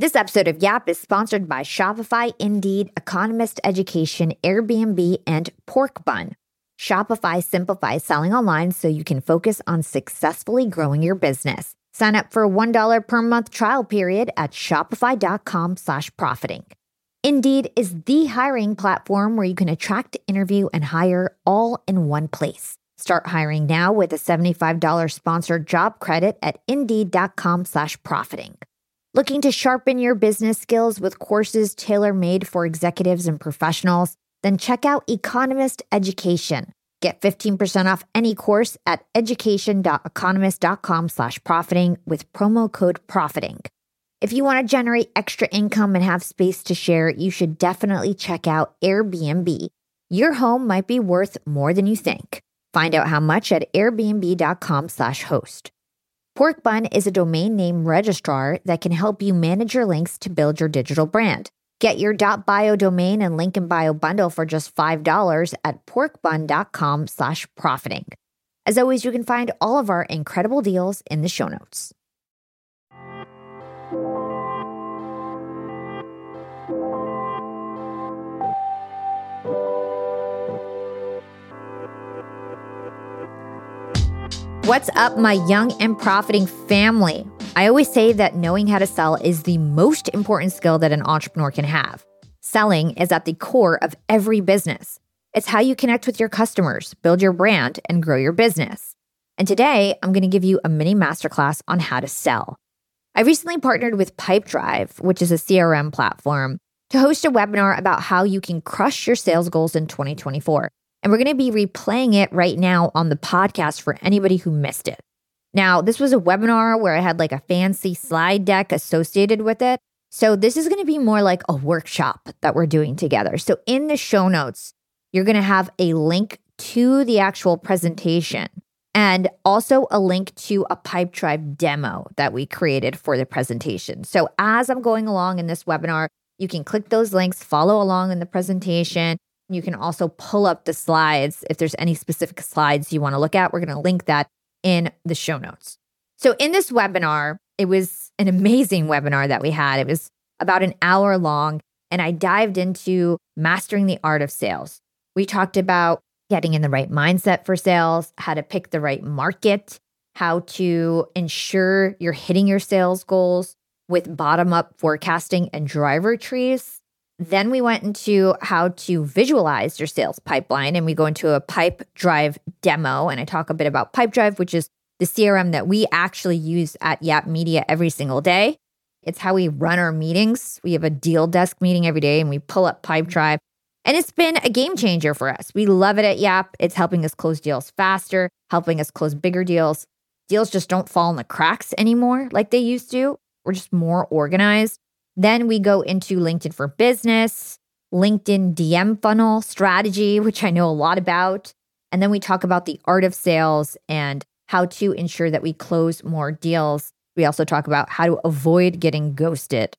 This episode of Yap is sponsored by Shopify, Indeed, Economist Education, Airbnb, and Porkbun. Shopify simplifies selling online so you can focus on successfully growing your business. Sign up for a $1 per month trial period at shopify.com slash profiting. Indeed is the hiring platform where you can attract, interview, and hire all in one place. Start hiring now with a $75 sponsored job credit at indeed.com slash profiting. Looking to sharpen your business skills with courses tailor made for executives and professionals? Then check out Economist Education. Get 15% off any course at education.economist.com slash profiting with promo code profiting. If you want to generate extra income and have space to share, you should definitely check out Airbnb. Your home might be worth more than you think. Find out how much at airbnb.com slash host. Porkbun is a domain name registrar that can help you manage your links to build your digital brand. Get your .bio domain and link in bio bundle for just $5 at porkbun.com slash profiting. As always, you can find all of our incredible deals in the show notes. What's up, my young and profiting family? I always say that knowing how to sell is the most important skill that an entrepreneur can have. Selling is at the core of every business. It's how you connect with your customers, build your brand, and grow your business. And today, I'm going to give you a mini masterclass on how to sell. I recently partnered with Pipedrive, which is a CRM platform, to host a webinar about how you can crush your sales goals in 2024. And we're going to be replaying it right now on the podcast for anybody who missed it. Now, this was a webinar where I had like a fancy slide deck associated with it. So, this is going to be more like a workshop that we're doing together. So, in the show notes, you're going to have a link to the actual presentation and also a link to a Pipe Pipedrive demo that we created for the presentation. So, as I'm going along in this webinar, you can click those links, follow along in the presentation, you can also pull up the slides if there's any specific slides you want to look at. We're going to link that in the show notes. So, in this webinar, it was an amazing webinar that we had. It was about an hour long, and I dived into mastering the art of sales. We talked about getting in the right mindset for sales, how to pick the right market, how to ensure you're hitting your sales goals with bottom up forecasting and driver trees, then we went into how to visualize your sales pipeline and we go into a Pipedrive demo. And I talk a bit about Pipedrive, which is the CRM that we actually use at Yap Media every single day. It's how we run our meetings. We have a deal desk meeting every day and we pull up Pipedrive. And it's been a game changer for us. We love it at Yap. It's helping us close deals faster, helping us close bigger deals. Deals just don't fall in the cracks anymore like they used to. We're just more organized. Then we go into LinkedIn for Business, LinkedIn DM funnel strategy, which I know a lot about. And then we talk about the art of sales and how to ensure that we close more deals. We also talk about how to avoid getting ghosted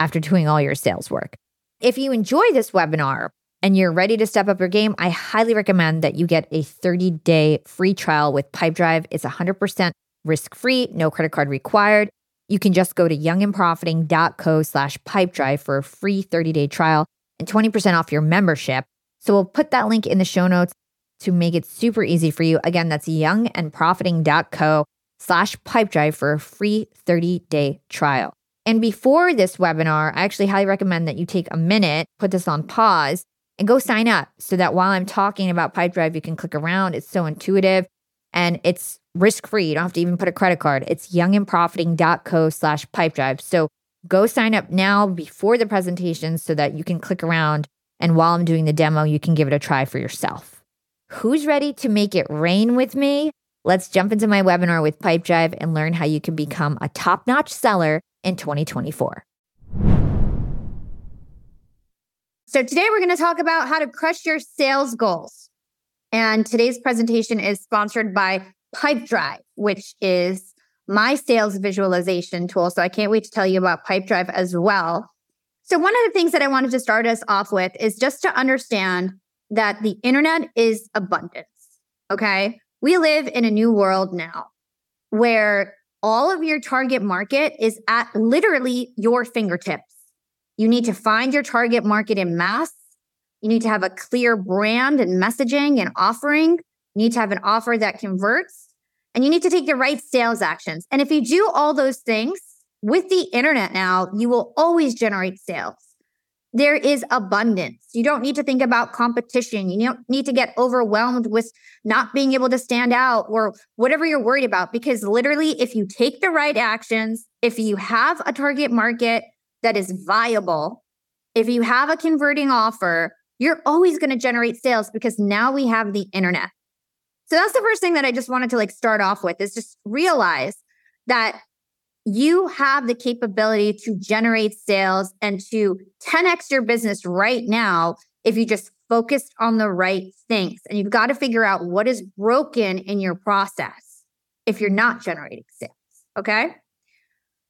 after doing all your sales work. If you enjoy this webinar and you're ready to step up your game, I highly recommend that you get a 30 day free trial with Pipedrive. It's 100% risk free, no credit card required. You can just go to youngandprofiting.co slash pipedrive for a free 30-day trial and 20% off your membership. So we'll put that link in the show notes to make it super easy for you. Again, that's youngandprofiting.co slash pipedrive for a free 30-day trial. And before this webinar, I actually highly recommend that you take a minute, put this on pause, and go sign up so that while I'm talking about Pipedrive, you can click around. It's so intuitive and it's risk free. You don't have to even put a credit card. It's youngandprofiting.co slash pipedrive. So go sign up now before the presentation so that you can click around. And while I'm doing the demo, you can give it a try for yourself. Who's ready to make it rain with me? Let's jump into my webinar with Pipedrive and learn how you can become a top notch seller in 2024. So, today we're going to talk about how to crush your sales goals. And today's presentation is sponsored by Pipedrive, which is my sales visualization tool. So I can't wait to tell you about Pipedrive as well. So, one of the things that I wanted to start us off with is just to understand that the internet is abundance. Okay. We live in a new world now where all of your target market is at literally your fingertips. You need to find your target market in mass. You need to have a clear brand and messaging and offering. You need to have an offer that converts and you need to take the right sales actions. And if you do all those things with the internet now, you will always generate sales there is abundance. You don't need to think about competition. You don't need to get overwhelmed with not being able to stand out or whatever you're worried about. Because literally, if you take the right actions, if you have a target market that is viable, if you have a converting offer, you're always going to generate sales because now we have the internet. So that's the first thing that I just wanted to like start off with is just realize that you have the capability to generate sales and to 10x your business right now if you just focused on the right things. And you've got to figure out what is broken in your process if you're not generating sales. Okay.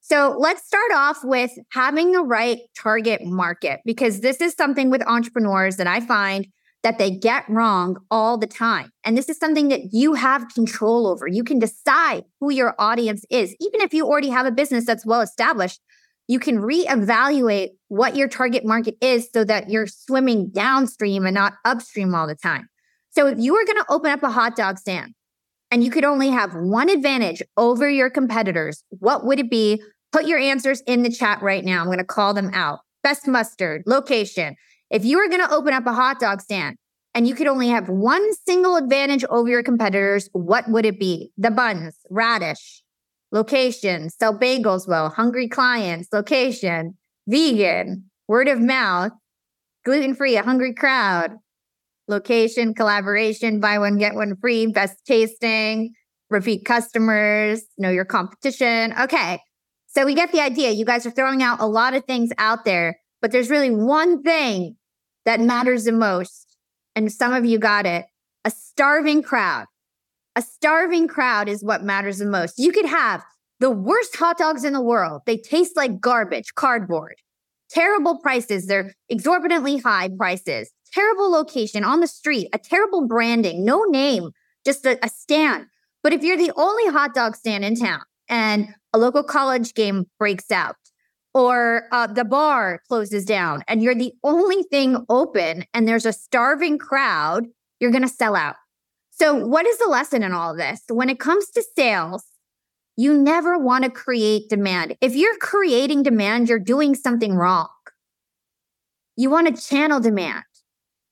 So let's start off with having the right target market because this is something with entrepreneurs that I find that they get wrong all the time. And this is something that you have control over. You can decide who your audience is. Even if you already have a business that's well established, you can reevaluate what your target market is so that you're swimming downstream and not upstream all the time. So if you were going to open up a hot dog stand and you could only have one advantage over your competitors, what would it be? Put your answers in the chat right now. I'm going to call them out. Best mustard, location, if you were going to open up a hot dog stand and you could only have one single advantage over your competitors, what would it be? The buns, radish, location, sell bagels well, hungry clients, location, vegan, word of mouth, gluten free, a hungry crowd, location, collaboration, buy one, get one free, best tasting, repeat customers, know your competition. Okay. So we get the idea. You guys are throwing out a lot of things out there, but there's really one thing that matters the most. And some of you got it a starving crowd. A starving crowd is what matters the most. You could have the worst hot dogs in the world. They taste like garbage, cardboard, terrible prices. They're exorbitantly high prices, terrible location on the street, a terrible branding, no name, just a, a stand. But if you're the only hot dog stand in town and a local college game breaks out, or uh, the bar closes down and you're the only thing open and there's a starving crowd, you're going to sell out. So, what is the lesson in all this? When it comes to sales, you never want to create demand. If you're creating demand, you're doing something wrong. You want to channel demand.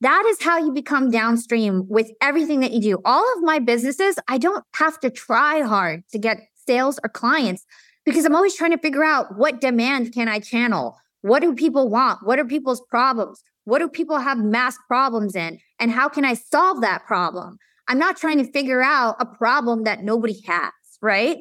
That is how you become downstream with everything that you do. All of my businesses, I don't have to try hard to get sales or clients because I'm always trying to figure out what demand can I channel? What do people want? What are people's problems? What do people have mass problems in? And how can I solve that problem? I'm not trying to figure out a problem that nobody has, right?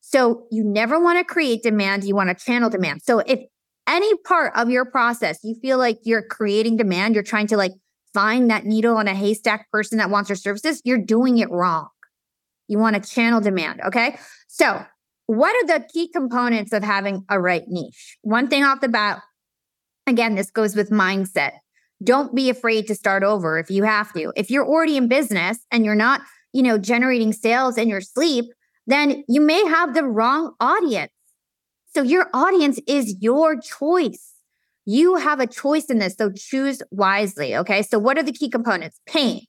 So you never want to create demand, you want to channel demand. So if any part of your process you feel like you're creating demand, you're trying to like find that needle in a haystack person that wants your services, you're doing it wrong. You want to channel demand, okay? So what are the key components of having a right niche? One thing off the bat, again, this goes with mindset. Don't be afraid to start over if you have to. If you're already in business and you're not, you know, generating sales in your sleep, then you may have the wrong audience. So your audience is your choice. You have a choice in this. So choose wisely. Okay. So what are the key components? Pain.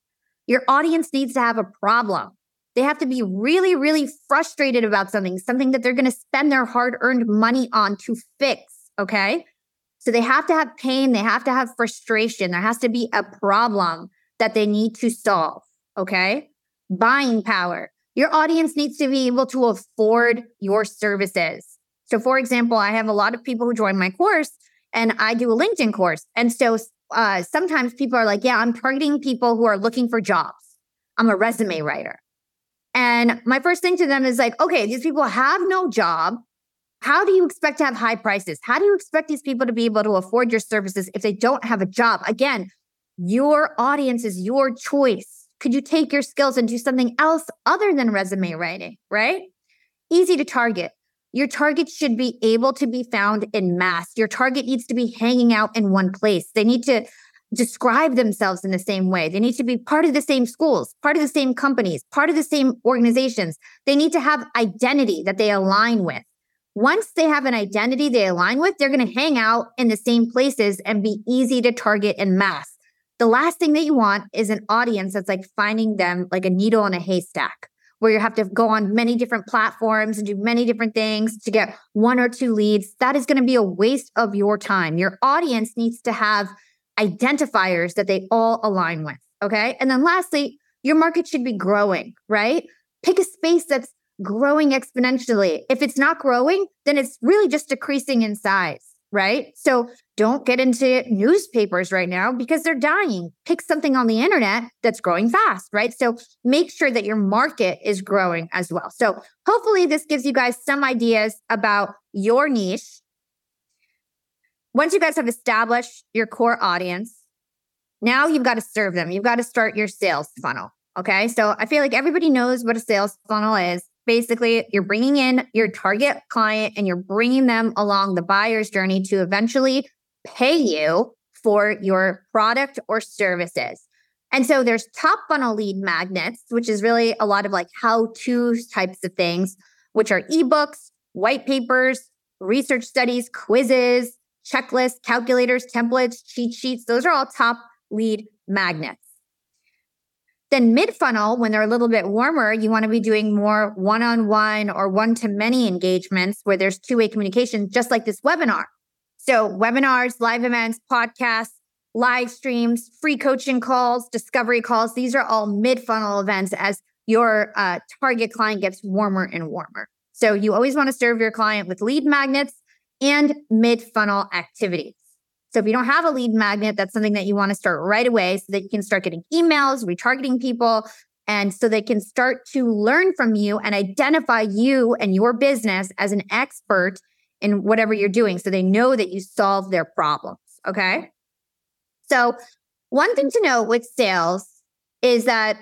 Your audience needs to have a problem. They have to be really, really frustrated about something, something that they're going to spend their hard earned money on to fix. Okay. So they have to have pain. They have to have frustration. There has to be a problem that they need to solve. Okay. Buying power. Your audience needs to be able to afford your services. So, for example, I have a lot of people who join my course and I do a LinkedIn course. And so uh, sometimes people are like, yeah, I'm targeting people who are looking for jobs. I'm a resume writer. And my first thing to them is like, okay, these people have no job. How do you expect to have high prices? How do you expect these people to be able to afford your services if they don't have a job? Again, your audience is your choice. Could you take your skills and do something else other than resume writing, right? Easy to target. Your target should be able to be found in mass. Your target needs to be hanging out in one place. They need to describe themselves in the same way. They need to be part of the same schools, part of the same companies, part of the same organizations. They need to have identity that they align with. Once they have an identity they align with, they're going to hang out in the same places and be easy to target and mass. The last thing that you want is an audience that's like finding them like a needle in a haystack, where you have to go on many different platforms and do many different things to get one or two leads. That is going to be a waste of your time. Your audience needs to have identifiers that they all align with. Okay. And then lastly, your market should be growing, right? Pick a space that's growing exponentially. If it's not growing, then it's really just decreasing in size, right? So don't get into newspapers right now because they're dying. Pick something on the internet that's growing fast, right? So make sure that your market is growing as well. So hopefully this gives you guys some ideas about your niche once you guys have established your core audience, now you've got to serve them. You've got to start your sales funnel. Okay. So I feel like everybody knows what a sales funnel is. Basically, you're bringing in your target client and you're bringing them along the buyer's journey to eventually pay you for your product or services. And so there's top funnel lead magnets, which is really a lot of like how to types of things, which are ebooks, white papers, research studies, quizzes, checklists, calculators, templates, cheat sheets. Those are all top lead magnets. Then mid funnel, when they're a little bit warmer, you want to be doing more one on one or one to many engagements where there's two way communication, just like this webinar. So, webinars, live events, podcasts, live streams, free coaching calls, discovery calls, these are all mid funnel events as your uh, target client gets warmer and warmer. So, you always want to serve your client with lead magnets and mid funnel activities. So if you don't have a lead magnet, that's something that you want to start right away so that you can start getting emails, retargeting people, and so they can start to learn from you and identify you and your business as an expert in whatever you're doing so they know that you solve their problems. Okay. So, one thing to note with sales is that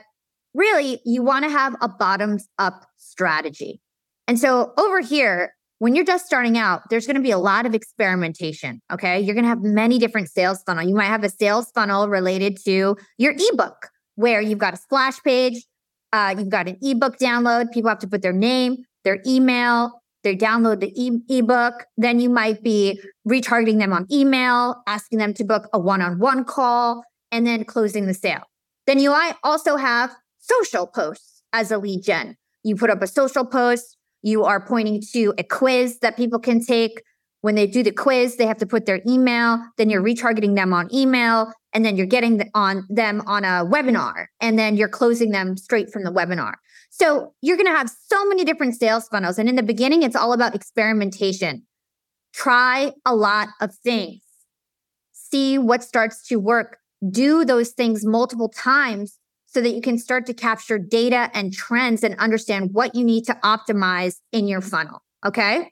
really you want to have a bottoms up strategy. And so over here, when you're just starting out, there's going to be a lot of experimentation. Okay. You're going to have many different sales funnel. You might have a sales funnel related to your ebook where you've got a splash page, uh, you've got an ebook download. People have to put their name, their email, they download the e- ebook. Then you might be retargeting them on email, asking them to book a one on one call, and then closing the sale. Then you also have social posts as a lead gen. You put up a social post, you are pointing to a quiz that people can take. When they do the quiz, they have to put their email. Then you're retargeting them on email, and then you're getting on them on a webinar, and then you're closing them straight from the webinar. So you're going to have so many different sales funnels. And in the beginning, it's all about experimentation. Try a lot of things, see what starts to work, do those things multiple times so that you can start to capture data and trends and understand what you need to optimize in your funnel. Okay.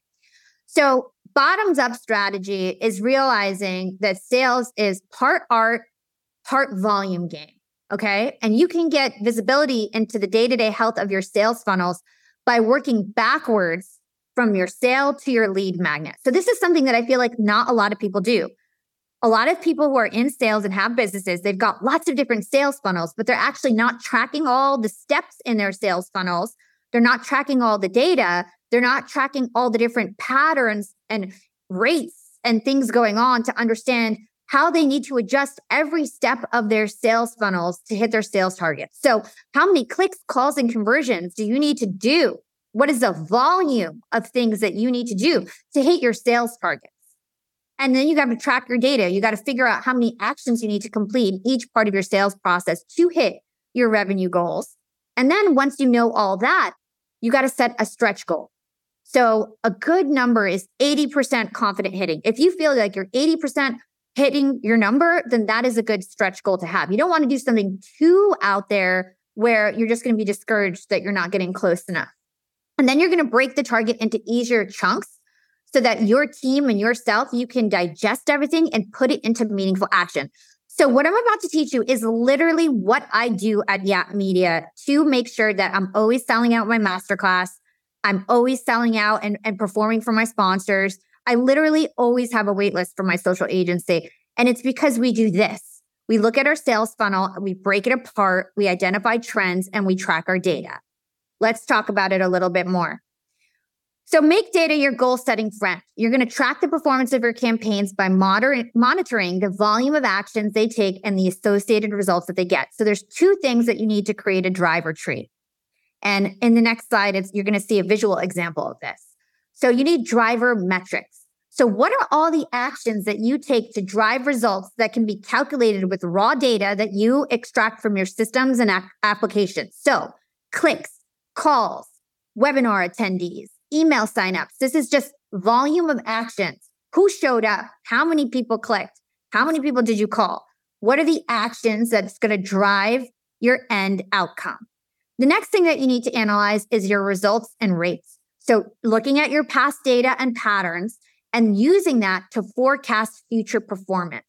So, bottoms up strategy is realizing that sales is part art, part volume game. Okay. And you can get visibility into the day to day health of your sales funnels by working backwards from your sale to your lead magnet. So, this is something that I feel like not a lot of people do a lot of people who are in sales and have businesses, they've got lots of different sales funnels, but they're actually not tracking all the steps in their sales funnels. They're not tracking all the data. They're not tracking all the different patterns and rates and things going on to understand how they need to adjust every step of their sales funnels to hit their sales targets. So, how many clicks, calls, and conversions do you need to do? What is the volume of things that you need to do to hit your sales target? And then you got to track your data. You got to figure out how many actions you need to complete in each part of your sales process to hit your revenue goals. And then once you know all that, you got to set a stretch goal. So a good number is 80% confident hitting. If you feel like you're 80% hitting your number, then that is a good stretch goal to have. You don't want to do something too out there where you're just going to be discouraged that you're not getting close enough. And then you're going to break the target into easier chunks so that your team and yourself, you can digest everything and put it into meaningful action. So, what I'm about to teach you is literally what I do at Yap Media to make sure that I'm always selling out my masterclass. I'm always selling out and, and performing for my sponsors. I literally always have a waitlist for my social agency. And it's because we do this. We look at our sales funnel, we break it apart, we identify trends, and we track our data. Let's talk about it a little bit more. So make data your goal setting friend. You're going to track the performance of your campaigns by moder- monitoring the volume of actions they take and the associated results that they get. So there's two things that you need to create a driver tree. And in the next slide, it's, you're going to see a visual example of this. So you need driver metrics. So what are all the actions that you take to drive results that can be calculated with raw data that you extract from your systems and applications? So clicks, calls, webinar attendees, email signups. This is just volume of actions. Who showed up? How many people clicked? How many people did you call? What are the actions that's going to drive your end outcome? The next thing that you need to analyze is your results and rates. So, looking at your past data and patterns and using that to forecast future performance.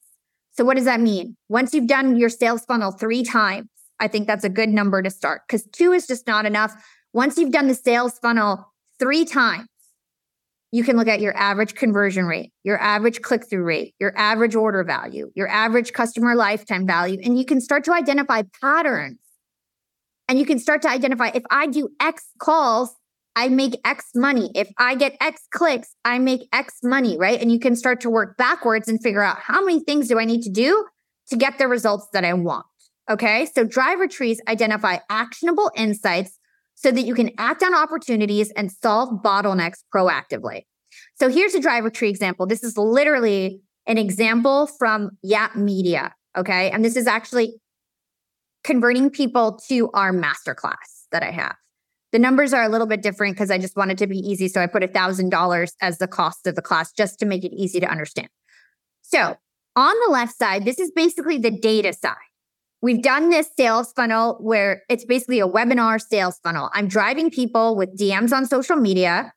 So, what does that mean? Once you've done your sales funnel three times, I think that's a good number to start because two is just not enough. Once you've done the sales funnel three times, you can look at your average conversion rate, your average click through rate, your average order value, your average customer lifetime value, and you can start to identify patterns. And you can start to identify if I do X calls, I make X money. If I get X clicks, I make X money, right? And you can start to work backwards and figure out how many things do I need to do to get the results that I want. Okay. So driver trees identify actionable insights so that you can act on opportunities and solve bottlenecks proactively. So here's a driver tree example. This is literally an example from Yap Media. Okay. And this is actually converting people to our masterclass that I have. The numbers are a little bit different because I just wanted to be easy. So I put $1,000 as the cost of the class just to make it easy to understand. So on the left side, this is basically the data side. We've done this sales funnel where it's basically a webinar sales funnel. I'm driving people with DMs on social media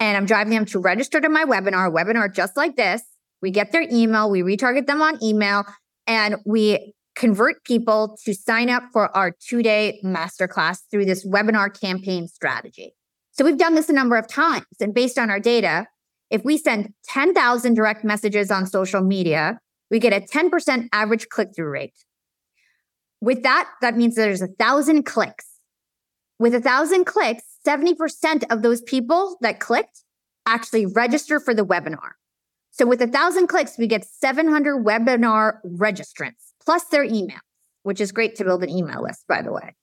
and I'm driving them to register to my webinar, webinar just like this. We get their email, we retarget them on email, and we convert people to sign up for our two day masterclass through this webinar campaign strategy. So we've done this a number of times. And based on our data, if we send 10,000 direct messages on social media, we get a 10% average click through rate. With that, that means there's a thousand clicks. With a thousand clicks, 70% of those people that clicked actually register for the webinar. So with a thousand clicks, we get 700 webinar registrants plus their email, which is great to build an email list, by the way.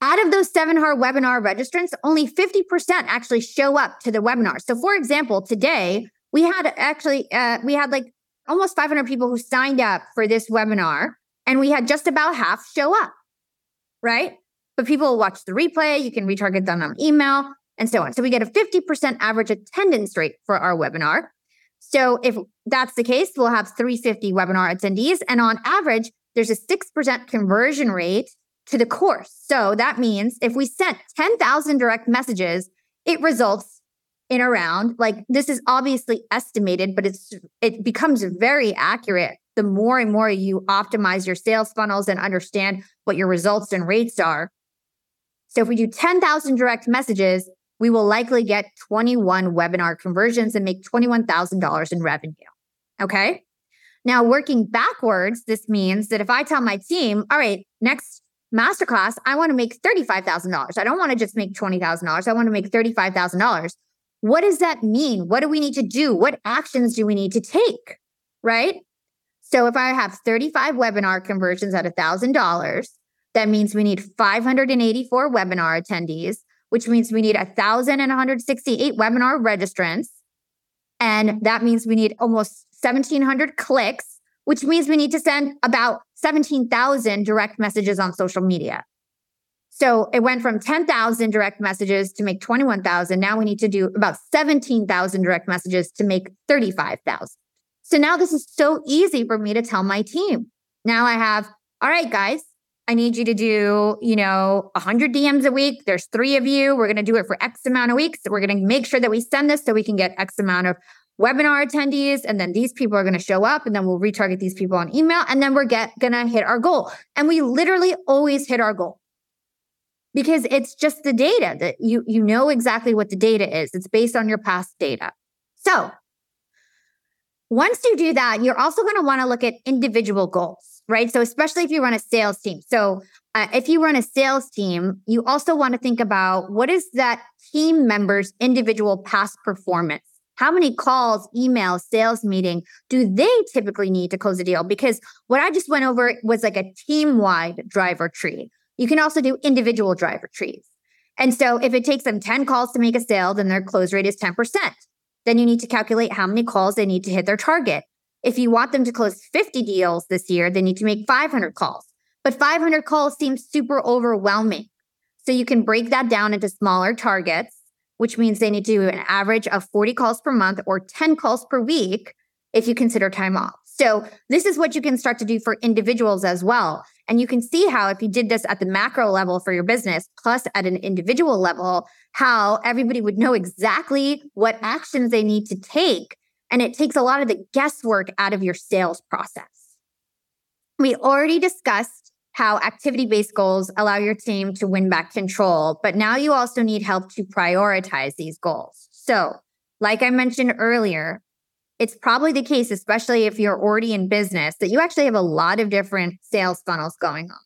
Out of those 700 webinar registrants, only 50% actually show up to the webinar. So for example, today we had actually, uh, we had like almost 500 people who signed up for this webinar and we had just about half show up, right? But people will watch the replay. You can retarget them on email and so on. So we get a 50% average attendance rate for our webinar. So if that's the case, we'll have 350 webinar attendees. And on average, there's a 6% conversion rate to the course. So that means if we sent 10,000 direct messages, it results in around like this is obviously estimated, but it's it becomes very accurate the more and more you optimize your sales funnels and understand what your results and rates are. So if we do 10,000 direct messages, we will likely get 21 webinar conversions and make $21,000 in revenue. Okay. Now, working backwards, this means that if I tell my team, all right, next masterclass, I want to make $35,000. I don't want to just make $20,000. I want to make $35,000. What does that mean? What do we need to do? What actions do we need to take? Right. So if I have 35 webinar conversions at $1,000, that means we need 584 webinar attendees, which means we need 1,168 webinar registrants. And that means we need almost 1,700 clicks, which means we need to send about 17,000 direct messages on social media. So it went from 10,000 direct messages to make 21,000. Now we need to do about 17,000 direct messages to make 35,000. So now this is so easy for me to tell my team. Now I have, all right, guys, I need you to do, you know, 100 DMs a week. There's three of you. We're going to do it for X amount of weeks. We're going to make sure that we send this so we can get X amount of webinar attendees. And then these people are going to show up and then we'll retarget these people on email. And then we're going to hit our goal. And we literally always hit our goal because it's just the data that you, you know exactly what the data is. It's based on your past data. So Once you do that, you're also going to want to look at individual goals, right? So, especially if you run a sales team. So, uh, if you run a sales team, you also want to think about what is that team member's individual past performance? How many calls, emails, sales meeting do they typically need to close a deal? Because what I just went over was like a team wide driver tree. You can also do individual driver trees. And so if it takes them 10 calls to make a sale, then their close rate is 10%. Then you need to calculate how many calls they need to hit their target. If you want them to close 50 deals this year, they need to make 500 calls. But 500 calls seems super overwhelming. So you can break that down into smaller targets, which means they need to do an average of 40 calls per month or 10 calls per week if you consider time off. So this is what you can start to do for individuals as well. And you can see how if you did this at the macro level for your business, plus at an individual level, how everybody would know exactly what actions they need to take. And it takes a lot of the guesswork out of your sales process. We already discussed how activity based goals allow your team to win back control, but now you also need help to prioritize these goals. So, like I mentioned earlier, it's probably the case, especially if you're already in business, that you actually have a lot of different sales funnels going on.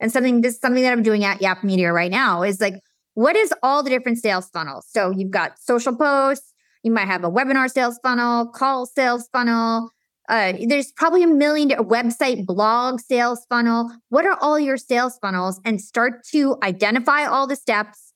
And something this is something that I'm doing at Yap Media right now is like, what is all the different sales funnels? So you've got social posts, you might have a webinar sales funnel, call sales funnel. Uh, there's probably a million website blog sales funnel. What are all your sales funnels? And start to identify all the steps,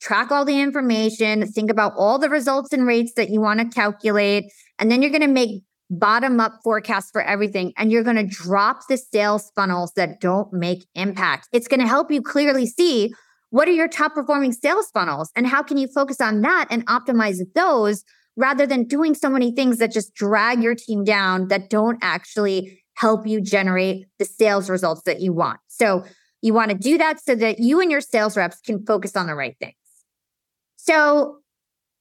track all the information, think about all the results and rates that you want to calculate, and then you're going to make bottom up forecasts for everything. And you're going to drop the sales funnels that don't make impact. It's going to help you clearly see what are your top performing sales funnels and how can you focus on that and optimize those rather than doing so many things that just drag your team down that don't actually help you generate the sales results that you want. So you want to do that so that you and your sales reps can focus on the right things. So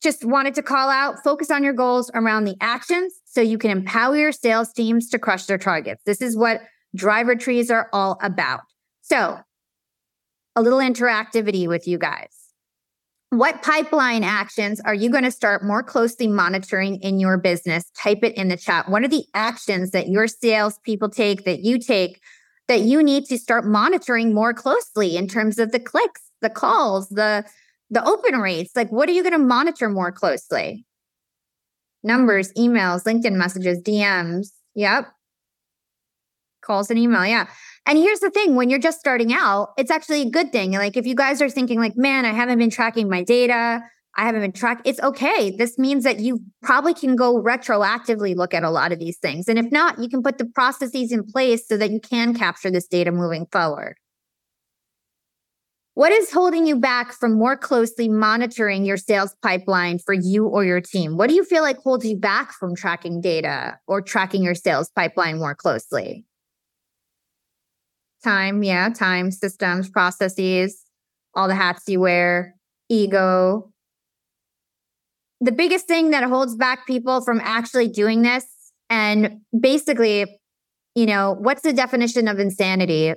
just wanted to call out focus on your goals around the actions so you can empower your sales teams to crush their targets. This is what driver trees are all about. So, a little interactivity with you guys. What pipeline actions are you going to start more closely monitoring in your business? Type it in the chat. What are the actions that your salespeople take, that you take, that you need to start monitoring more closely in terms of the clicks, the calls, the the open rates, like what are you going to monitor more closely? Numbers, emails, LinkedIn messages, DMs. Yep. Calls and email. Yeah. And here's the thing when you're just starting out, it's actually a good thing. Like if you guys are thinking, like, man, I haven't been tracking my data, I haven't been tracked, it's okay. This means that you probably can go retroactively look at a lot of these things. And if not, you can put the processes in place so that you can capture this data moving forward. What is holding you back from more closely monitoring your sales pipeline for you or your team? What do you feel like holds you back from tracking data or tracking your sales pipeline more closely? Time, yeah, time, systems, processes, all the hats you wear, ego. The biggest thing that holds back people from actually doing this, and basically, you know, what's the definition of insanity?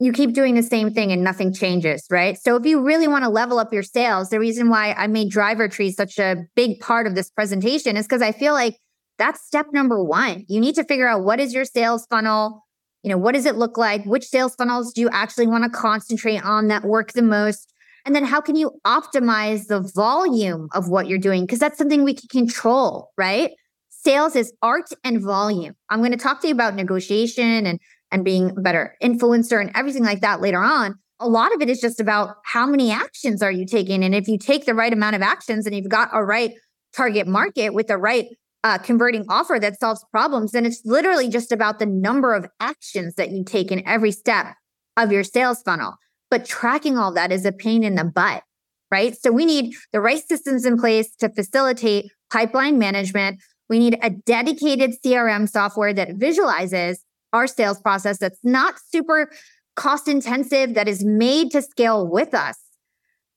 You keep doing the same thing and nothing changes, right? So if you really want to level up your sales, the reason why I made driver trees such a big part of this presentation is because I feel like that's step number one. You need to figure out what is your sales funnel? You know, what does it look like? Which sales funnels do you actually want to concentrate on that work the most? And then how can you optimize the volume of what you're doing? Because that's something we can control, right? Sales is art and volume. I'm going to talk to you about negotiation and and being a better influencer and everything like that later on. A lot of it is just about how many actions are you taking? And if you take the right amount of actions and you've got a right target market with the right uh, converting offer that solves problems, then it's literally just about the number of actions that you take in every step of your sales funnel. But tracking all that is a pain in the butt, right? So we need the right systems in place to facilitate pipeline management. We need a dedicated CRM software that visualizes our sales process that's not super cost intensive, that is made to scale with us.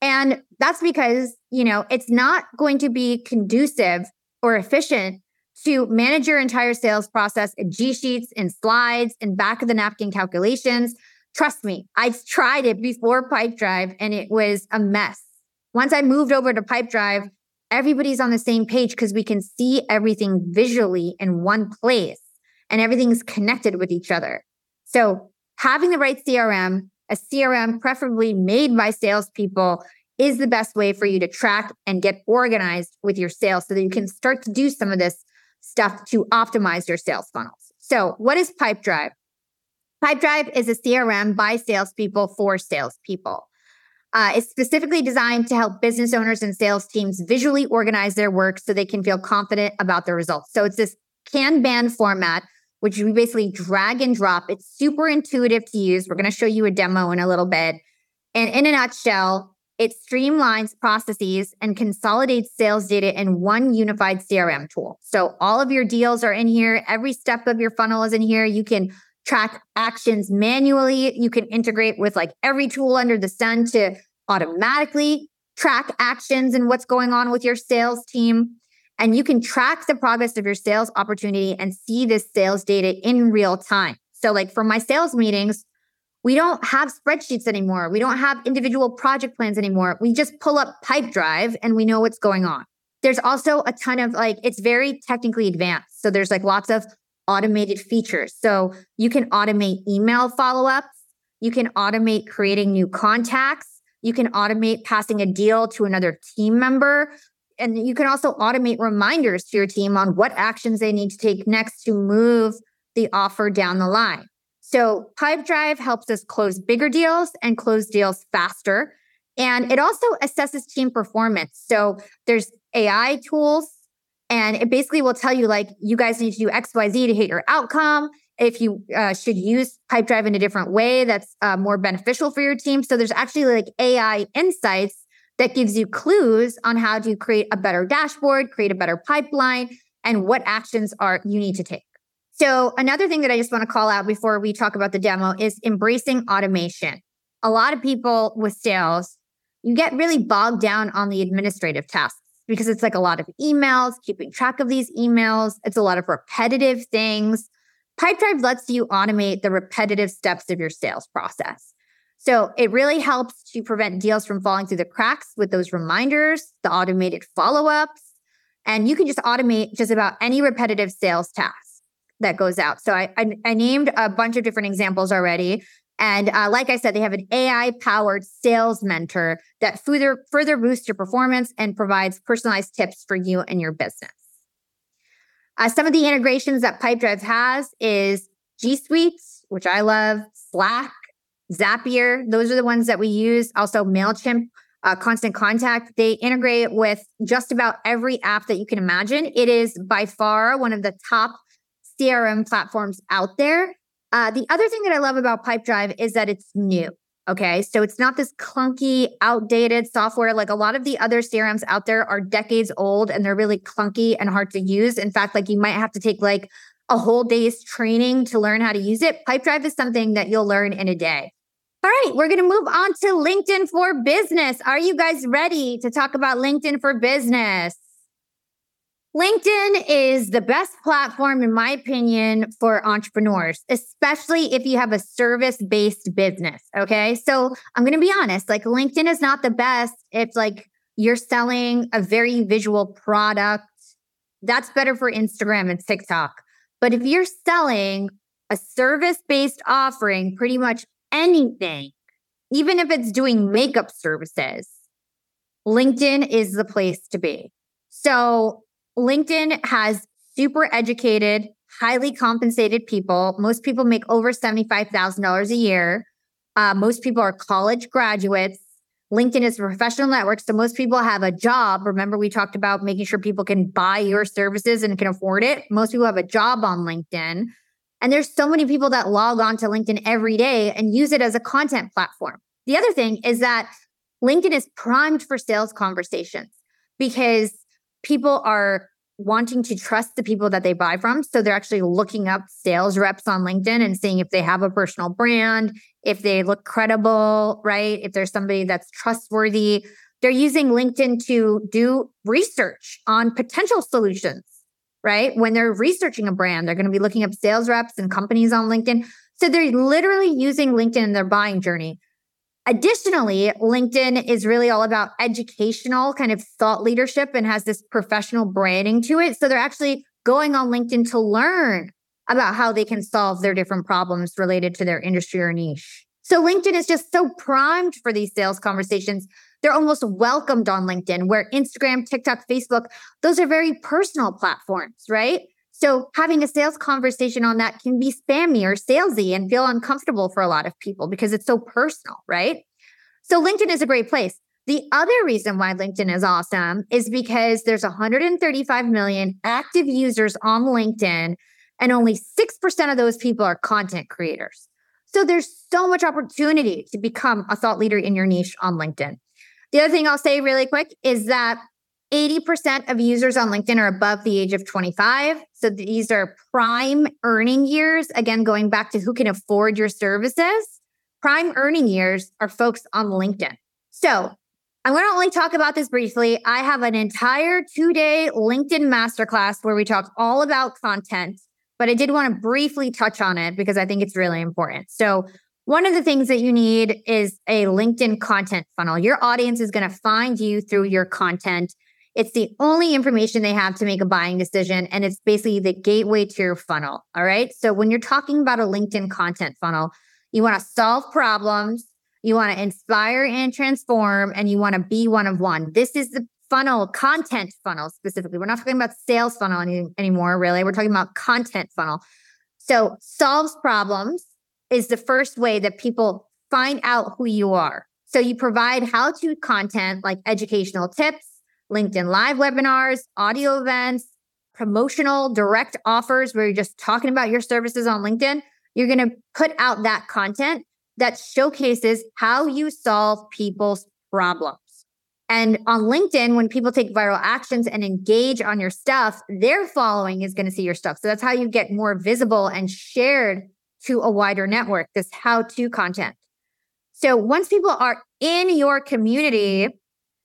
And that's because, you know, it's not going to be conducive or efficient to manage your entire sales process in G sheets, and slides, and back of the napkin calculations. Trust me, I tried it before Pipedrive and it was a mess. Once I moved over to Pipedrive, everybody's on the same page because we can see everything visually in one place and everything's connected with each other. So having the right CRM, a CRM preferably made by salespeople, is the best way for you to track and get organized with your sales so that you can start to do some of this stuff to optimize your sales funnels. So, what is Pipedrive? Pipedrive is a CRM by salespeople for salespeople. Uh, it's specifically designed to help business owners and sales teams visually organize their work so they can feel confident about the results. So, it's this Kanban format, which we basically drag and drop. It's super intuitive to use. We're going to show you a demo in a little bit. And in a nutshell, it streamlines processes and consolidates sales data in one unified CRM tool. So all of your deals are in here. Every step of your funnel is in here. You can track actions manually. You can integrate with like every tool under the sun to automatically track actions and what's going on with your sales team. And you can track the progress of your sales opportunity and see this sales data in real time. So, like for my sales meetings, we don't have spreadsheets anymore. We don't have individual project plans anymore. We just pull up Pipedrive and we know what's going on. There's also a ton of like, it's very technically advanced. So there's like lots of automated features. So you can automate email follow ups. You can automate creating new contacts. You can automate passing a deal to another team member. And you can also automate reminders to your team on what actions they need to take next to move the offer down the line. So Pipedrive helps us close bigger deals and close deals faster. And it also assesses team performance. So there's AI tools and it basically will tell you like you guys need to do XYZ to hit your outcome. If you uh, should use Pipedrive in a different way that's uh, more beneficial for your team. So there's actually like AI insights that gives you clues on how to create a better dashboard, create a better pipeline, and what actions are you need to take. So, another thing that I just want to call out before we talk about the demo is embracing automation. A lot of people with sales, you get really bogged down on the administrative tasks because it's like a lot of emails, keeping track of these emails. It's a lot of repetitive things. Pipedrive lets you automate the repetitive steps of your sales process. So it really helps to prevent deals from falling through the cracks with those reminders, the automated follow ups, and you can just automate just about any repetitive sales task that goes out. So I, I, I named a bunch of different examples already. And uh, like I said, they have an AI powered sales mentor that further, further boosts your performance and provides personalized tips for you and your business. Uh, some of the integrations that Pipedrive has is G Suite, which I love, Slack, Zapier. Those are the ones that we use. Also, MailChimp, uh, Constant Contact. They integrate with just about every app that you can imagine. It is by far one of the top CRM platforms out there. Uh, the other thing that I love about Pipedrive is that it's new. Okay. So it's not this clunky, outdated software. Like a lot of the other CRMs out there are decades old and they're really clunky and hard to use. In fact, like you might have to take like a whole day's training to learn how to use it. Pipedrive is something that you'll learn in a day. All right, we're going to move on to LinkedIn for Business. Are you guys ready to talk about LinkedIn for Business? LinkedIn is the best platform, in my opinion, for entrepreneurs, especially if you have a service based business. Okay. So I'm going to be honest like, LinkedIn is not the best if, like, you're selling a very visual product. That's better for Instagram and TikTok. But if you're selling a service based offering, pretty much anything, even if it's doing makeup services, LinkedIn is the place to be. So LinkedIn has super educated, highly compensated people. Most people make over $75,000 a year. Uh, most people are college graduates. LinkedIn is a professional network. So most people have a job. Remember, we talked about making sure people can buy your services and can afford it. Most people have a job on LinkedIn. And there's so many people that log on to LinkedIn every day and use it as a content platform. The other thing is that LinkedIn is primed for sales conversations because people are wanting to trust the people that they buy from. So they're actually looking up sales reps on LinkedIn and seeing if they have a personal brand, if they look credible, right? If there's somebody that's trustworthy. They're using LinkedIn to do research on potential solutions, right? When they're researching a brand, they're going to be looking up sales reps and companies on LinkedIn. So they're literally using LinkedIn in their buying journey. Additionally, LinkedIn is really all about educational kind of thought leadership and has this professional branding to it. So they're actually going on LinkedIn to learn about how they can solve their different problems related to their industry or niche. So LinkedIn is just so primed for these sales conversations. They're almost welcomed on LinkedIn, where Instagram, TikTok, Facebook, those are very personal platforms, right? So having a sales conversation on that can be spammy or salesy and feel uncomfortable for a lot of people because it's so personal, right? So LinkedIn is a great place. The other reason why LinkedIn is awesome is because there's 135 million active users on LinkedIn and only 6% of those people are content creators. So there's so much opportunity to become a thought leader in your niche on LinkedIn. The other thing I'll say really quick is that 80% of users on LinkedIn are above the age of 25. So these are prime earning years. Again, going back to who can afford your services, prime earning years are folks on LinkedIn. So I'm going to only talk about this briefly. I have an entire two day LinkedIn masterclass where we talk all about content, but I did want to briefly touch on it because I think it's really important. So one of the things that you need is a LinkedIn content funnel. Your audience is going to find you through your content it's the only information they have to make a buying decision. And it's basically the gateway to your funnel. All right. So when you're talking about a LinkedIn content funnel, you want to solve problems, you want to inspire and transform, and you want to be one of one. This is the funnel, content funnel specifically. We're not talking about sales funnel any, anymore, really. We're talking about content funnel. So solves problems is the first way that people find out who you are. So you provide how to content like educational tips, LinkedIn live webinars, audio events, promotional direct offers where you're just talking about your services on LinkedIn. You're going to put out that content that showcases how you solve people's problems. And on LinkedIn, when people take viral actions and engage on your stuff, their following is going to see your stuff. So that's how you get more visible and shared to a wider network, this how to content. So once people are in your community,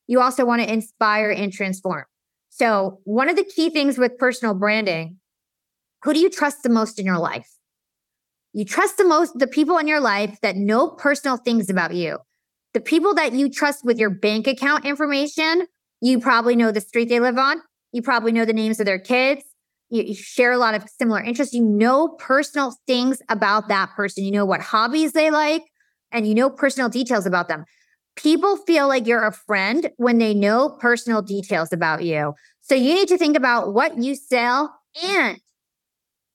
you also want to inspire and transform. So, one of the key things with personal branding, who do you trust the most in your life? You trust the most the people in your life that know personal things about you. The people that you trust with your bank account information, you probably know the street they live on. You probably know the names of their kids. You, you share a lot of similar interests. You know personal things about that person. You know what hobbies they like, and you know personal details about them people feel like you're a friend when they know personal details about you. So you need to think about what you sell and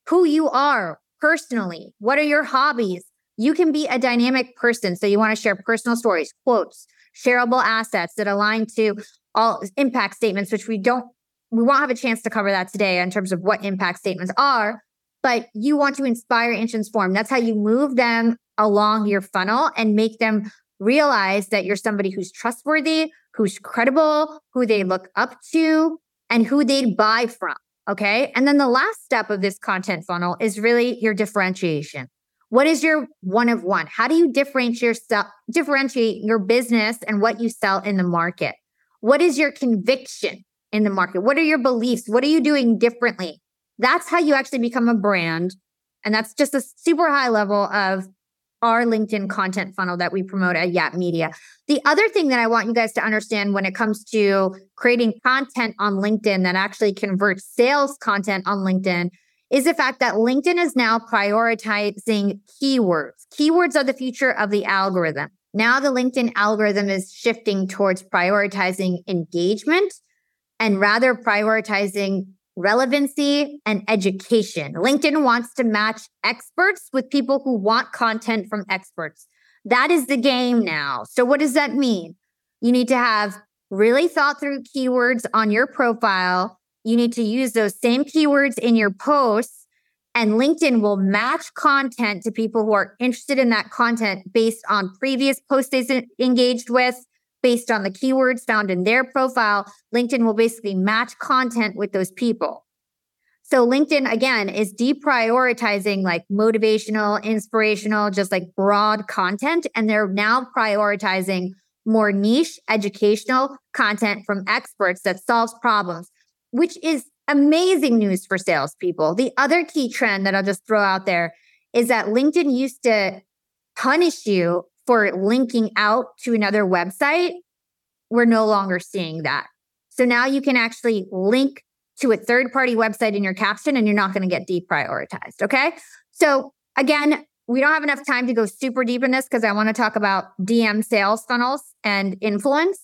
who you are personally. What are your hobbies? You can be a dynamic person. So you want to share personal stories, quotes, shareable assets that align to all impact statements, which we don't, we won't have a chance to cover that today in terms of what impact statements are. But you want to inspire and transform. That's how you move them along your funnel and make them realize that you're somebody who's trustworthy, who's credible, who they look up to, and who they'd buy from. Okay. And then the last step of this content funnel is really your differentiation. What is your one of one? How do you differentiate yourself, differentiate your business and what you sell in the market? What is your conviction in the market? What are your beliefs? What are you doing differently? That's how you actually become a brand. And that's just a super high level of our LinkedIn content funnel that we promote at Yap Media. The other thing that I want you guys to understand when it comes to creating content on LinkedIn that actually converts sales content on LinkedIn is the fact that LinkedIn is now prioritizing keywords. Keywords are the future of the algorithm. Now the LinkedIn algorithm is shifting towards prioritizing engagement and rather prioritizing relevancy, and education. LinkedIn wants to match experts with people who want content from experts. That is the game now. So, what does that mean? You need to have really thought through keywords on your profile. You need to use those same keywords in your posts, and LinkedIn will match content to people who are interested in that content based on previous posts they've engaged with, based on the keywords found in their profile, LinkedIn will basically match content with those people. So LinkedIn again is deprioritizing like motivational, inspirational, just like broad content. And they're now prioritizing more niche educational content from experts that solves problems, which is amazing news for salespeople. The other key trend that I'll just throw out there is that LinkedIn used to punish you for linking out to another website, we're no longer seeing that. So now you can actually link to a third party website in your caption and you're not going to get deprioritized. Okay. So again, we don't have enough time to go super deep in this because I want to talk about DM sales funnels and influence.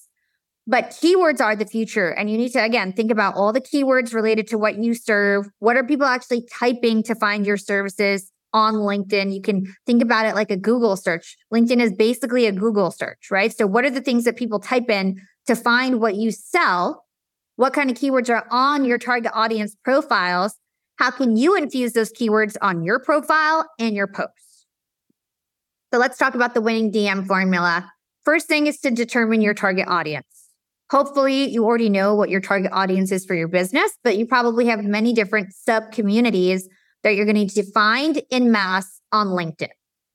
But keywords are the future. And you need to, again, think about all the keywords related to what you serve. What are people actually typing to find your services on LinkedIn? You can think about it like a Google search. LinkedIn is basically a Google search, right? So, what are the things that people type in to find what you sell? What kind of keywords are on your target audience profiles? How can you infuse those keywords on your profile and your posts? So, let's talk about the winning DM formula. First thing is to determine your target audience. Hopefully, you already know what your target audience is for your business, but you probably have many different sub communities that you're going to find in mass on LinkedIn.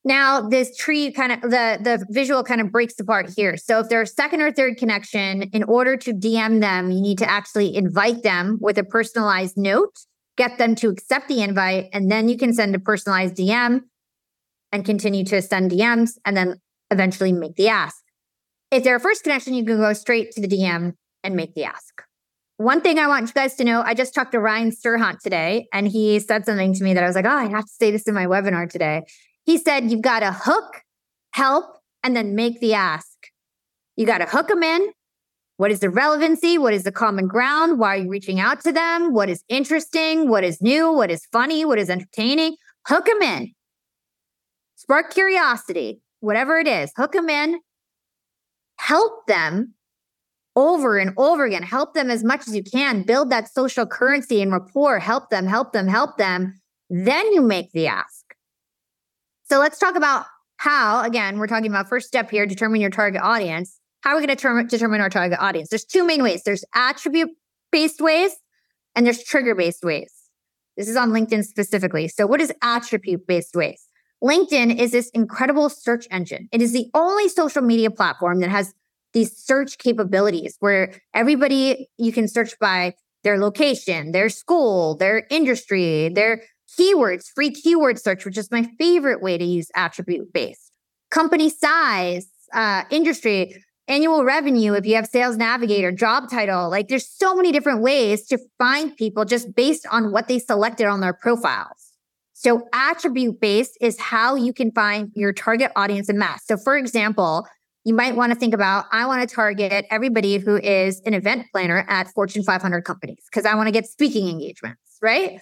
Now, this tree kind of the the visual kind of breaks apart here. So if there's second or third connection, in order to DM them, you need to actually invite them with a personalized note, get them to accept the invite, and then you can send a personalized DM and continue to send DMs and then eventually make the ask. If they're a first connection, you can go straight to the DM and make the ask. One thing I want you guys to know, I just talked to Ryan Serhant today, and he said something to me that I was like, oh, I have to say this in my webinar today. He said, you've got to hook, help, and then make the ask. You got to hook them in. What is the relevancy? What is the common ground? Why are you reaching out to them? What is interesting? What is new? What is funny? What is entertaining? Hook them in. Spark curiosity, whatever it is, hook them in help them over and over again. Help them as much as you can. Build that social currency and rapport. Help them, help them, help them. Then you make the ask. So let's talk about how, again, we're talking about first step here, determine your target audience. How are we going to determine, our target audience? There's two main ways there's attribute based ways and there's trigger based ways. This is on LinkedIn specifically. So, what is attribute based ways? LinkedIn is this incredible search engine. It is the only social media platform that has these search capabilities where everybody you can search by their location, their school, their industry, their keywords, free keyword search, which is my favorite way to use attribute based. Company size, uh, industry, annual revenue, if you have sales navigator, job title, like there's so many different ways to find people just based on what they selected on their profiles. So attribute based is how you can find your target audience in mass. So for example, you might want to think about I want to target everybody who is an event planner at Fortune 500 companies because I want to get speaking engagements, right?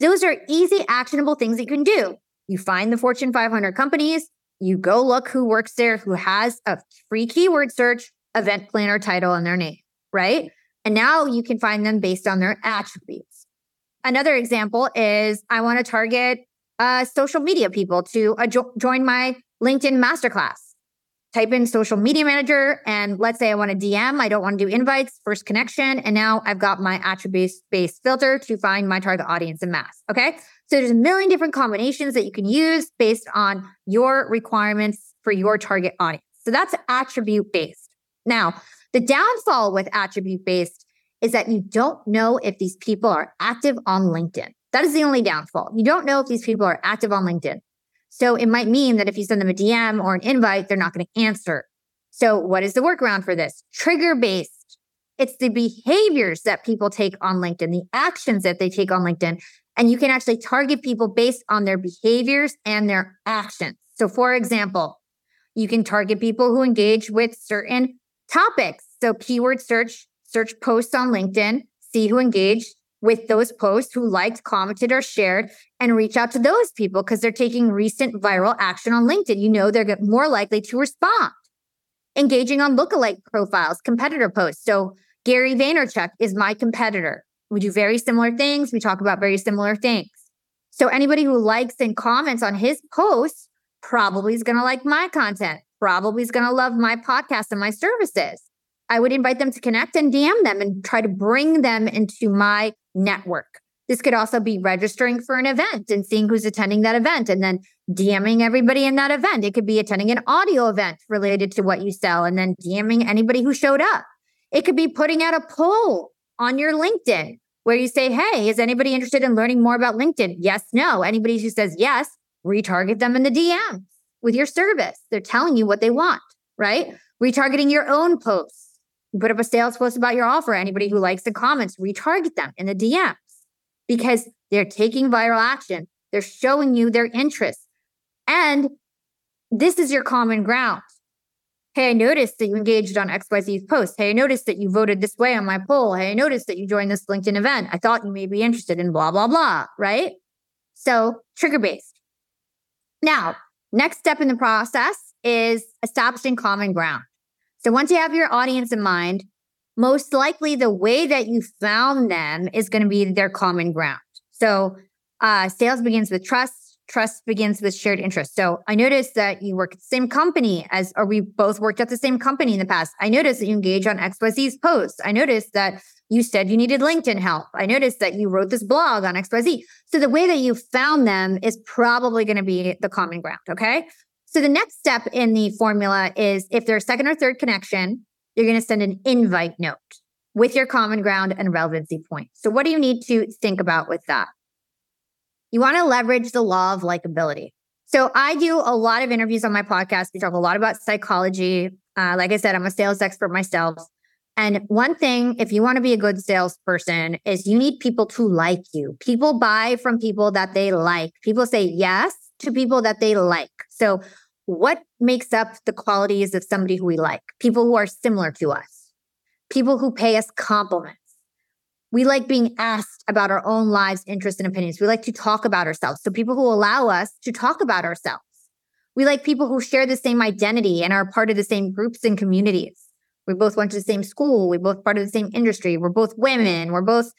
Those are easy, actionable things that you can do. You find the Fortune 500 companies, you go look who works there, who has a free keyword search, event planner title, and their name, right? And now you can find them based on their attributes. Another example is I want to target uh, social media people to uh, jo- join my LinkedIn masterclass. Type in social media manager, and let's say I want to DM. I don't want to do invites, first connection. And now I've got my attribute based filter to find my target audience in mass. Okay. So there's a million different combinations that you can use based on your requirements for your target audience. So that's attribute based. Now, the downfall with attribute based is that you don't know if these people are active on LinkedIn. That is the only downfall. You don't know if these people are active on LinkedIn. So it might mean that if you send them a DM or an invite, they're not going to answer. So what is the workaround for this? Trigger based. It's the behaviors that people take on LinkedIn, the actions that they take on LinkedIn. And you can actually target people based on their behaviors and their actions. So for example, you can target people who engage with certain topics. So keyword search search posts on LinkedIn, see who engaged with those posts, who liked, commented, or shared, and reach out to those people because they're taking recent viral action on LinkedIn. You know, they're more likely to respond. Engaging on lookalike profiles, competitor posts. So, Gary Vaynerchuk is my competitor. We do very similar things. We talk about very similar things. So, anybody who likes and comments on his posts probably is going to like my content, probably is going to love my podcast and my services. I would invite them to connect and DM them and try to bring them into my network. This could also be registering for an event and seeing who's attending that event and then DMing everybody in that event. It could be attending an audio event related to what you sell and then DMing anybody who showed up. It could be putting out a poll on your LinkedIn where you say, Hey, is anybody interested in learning more about LinkedIn? Yes, no. Anybody who says yes, retarget them in the DMs. with your service. They're telling you what they want, right? Retargeting your own posts. You put up a sales post about your offer. Anybody who likes the comments, retarget them in the DMs because they're taking viral action. They're showing you their interest. And this is your common ground. Hey, I noticed that you engaged on XYZ's post. Hey, I noticed that you voted this way on my poll. Hey, I noticed that you joined this LinkedIn event. I thought you may be interested in blah, blah, blah, right? So, trigger based. Now, next step in the process is establishing common ground. So, once you have your audience in mind, most likely the way that you found them is going to be their common ground. So, uh, sales begins with trust trust begins with shared interest. So I noticed that you work at the same company as, or we both worked at the same company in the past. I noticed that you engage on XYZ's posts. I noticed that you said you needed LinkedIn help. I noticed that you wrote this blog on XYZ. So the way that you found them is probably going to be the common ground. Okay. So the next step in the formula is if there's second or third connection, you're going to send an invite note with your common ground and relevancy point. So what do you need to think about with that? You want to leverage the law of likability. So I do a lot of interviews on my podcast. We talk a lot about psychology. Uh, like I said, I'm a sales expert myself. And one thing, if you want to be a good salesperson, is you need people to like you. People buy from people that they like. People say yes to people that they like. So, what makes up the qualities of somebody who we like? People who are similar to us, people who pay us compliments we like being asked about our own lives, interests, and opinions. We like to talk about ourselves. So people who allow us to talk about ourselves. We like people who share the same identity and are part of the same groups and communities. We both went to the same school. We both part of the same industry. We're both women. We're both,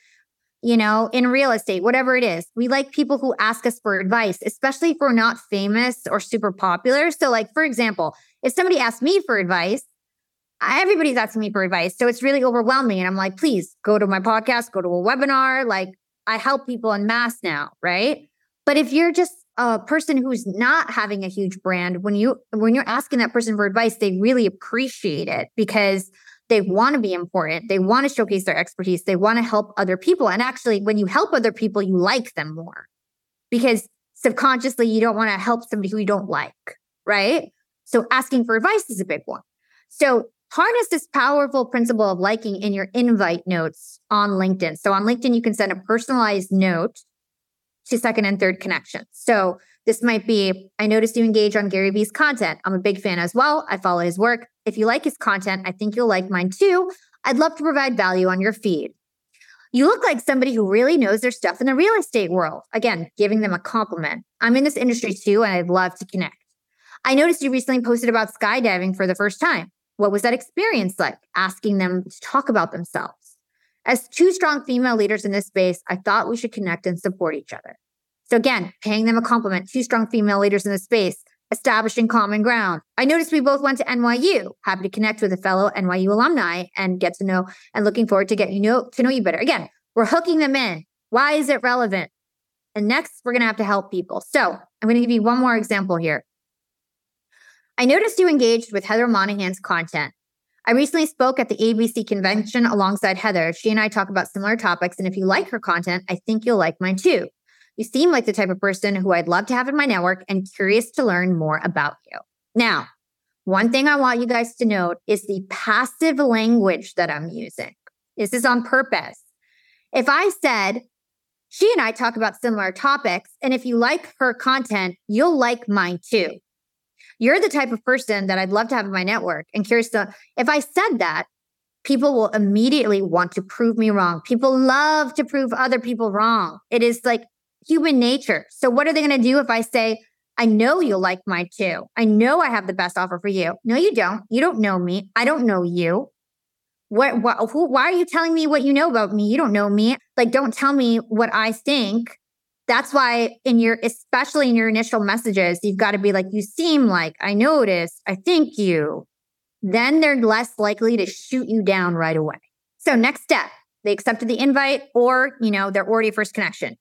you know, in real estate, whatever it is. We like people who ask us for advice, especially if we're not famous or super popular. So, like, for example, if somebody asked me for advice, everybody's asking me for advice. So it's really overwhelming. And I'm like, please go to my podcast, go to a webinar. Like I help people in mass now, right? But if you're just a person who's not having a huge brand, when you when you're asking that person for advice, they really appreciate it because they want to be important. They want to showcase their expertise. They want to help other people. And actually, when you help other people, you like them more because subconsciously you don't want to help somebody who you don't like, right? So asking for advice is a big one. So harness this powerful principle of liking in your invite notes on LinkedIn. So on LinkedIn, you can send a personalized note to second and third connections. So this might be I noticed you engage on Gary Vee's content. I'm a big fan as well. I follow his work. If you like his content, I think you'll like mine too. I'd love to provide value on your feed. You look like somebody who really knows their stuff in the real estate world. Again, giving them a compliment. I'm in this industry too, and I'd love to connect. I noticed you recently posted about skydiving for the first time. What was that experience like? Asking them to talk about themselves. As two strong female leaders in this space, I thought we should connect and support each other. So, again, paying them a compliment, two strong female leaders in the space, establishing common ground. I noticed we both went to NYU. Happy to connect with a fellow NYU alumni and get to know and looking forward to getting you know to know you better. Again, we're hooking them in. Why is it relevant? And next, we're going to have to help people. So, I'm going to give you one more example here. I noticed you engaged with Heather Monahan's content. I recently spoke at the ABC convention alongside Heather. She and I talk about similar topics. And if you like her content, I think you'll like mine too. You seem like the type of person who I'd love to have in my network and curious to learn more about you. Now, one thing I want you guys to note is the passive language that I'm using. This is on purpose. If I said, she and I talk about similar topics, and if you like her content, you'll like mine too. You're the type of person that I'd love to have in my network. And curious to, if I said that, people will immediately want to prove me wrong. People love to prove other people wrong. It is like human nature. So, what are they going to do if I say, I know you'll like mine too. I know I have the best offer for you. No, you don't. You don't know me. I don't know you. What, what who, why are you telling me what you know about me? You don't know me. Like, don't tell me what I think that's why in your especially in your initial messages you've got to be like you seem like i notice i think you then they're less likely to shoot you down right away so next step they accepted the invite or you know they're already first connection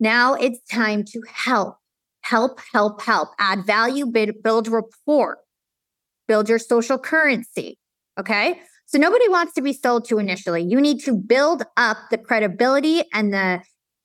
now it's time to help help help help add value build rapport build your social currency okay so nobody wants to be sold to initially you need to build up the credibility and the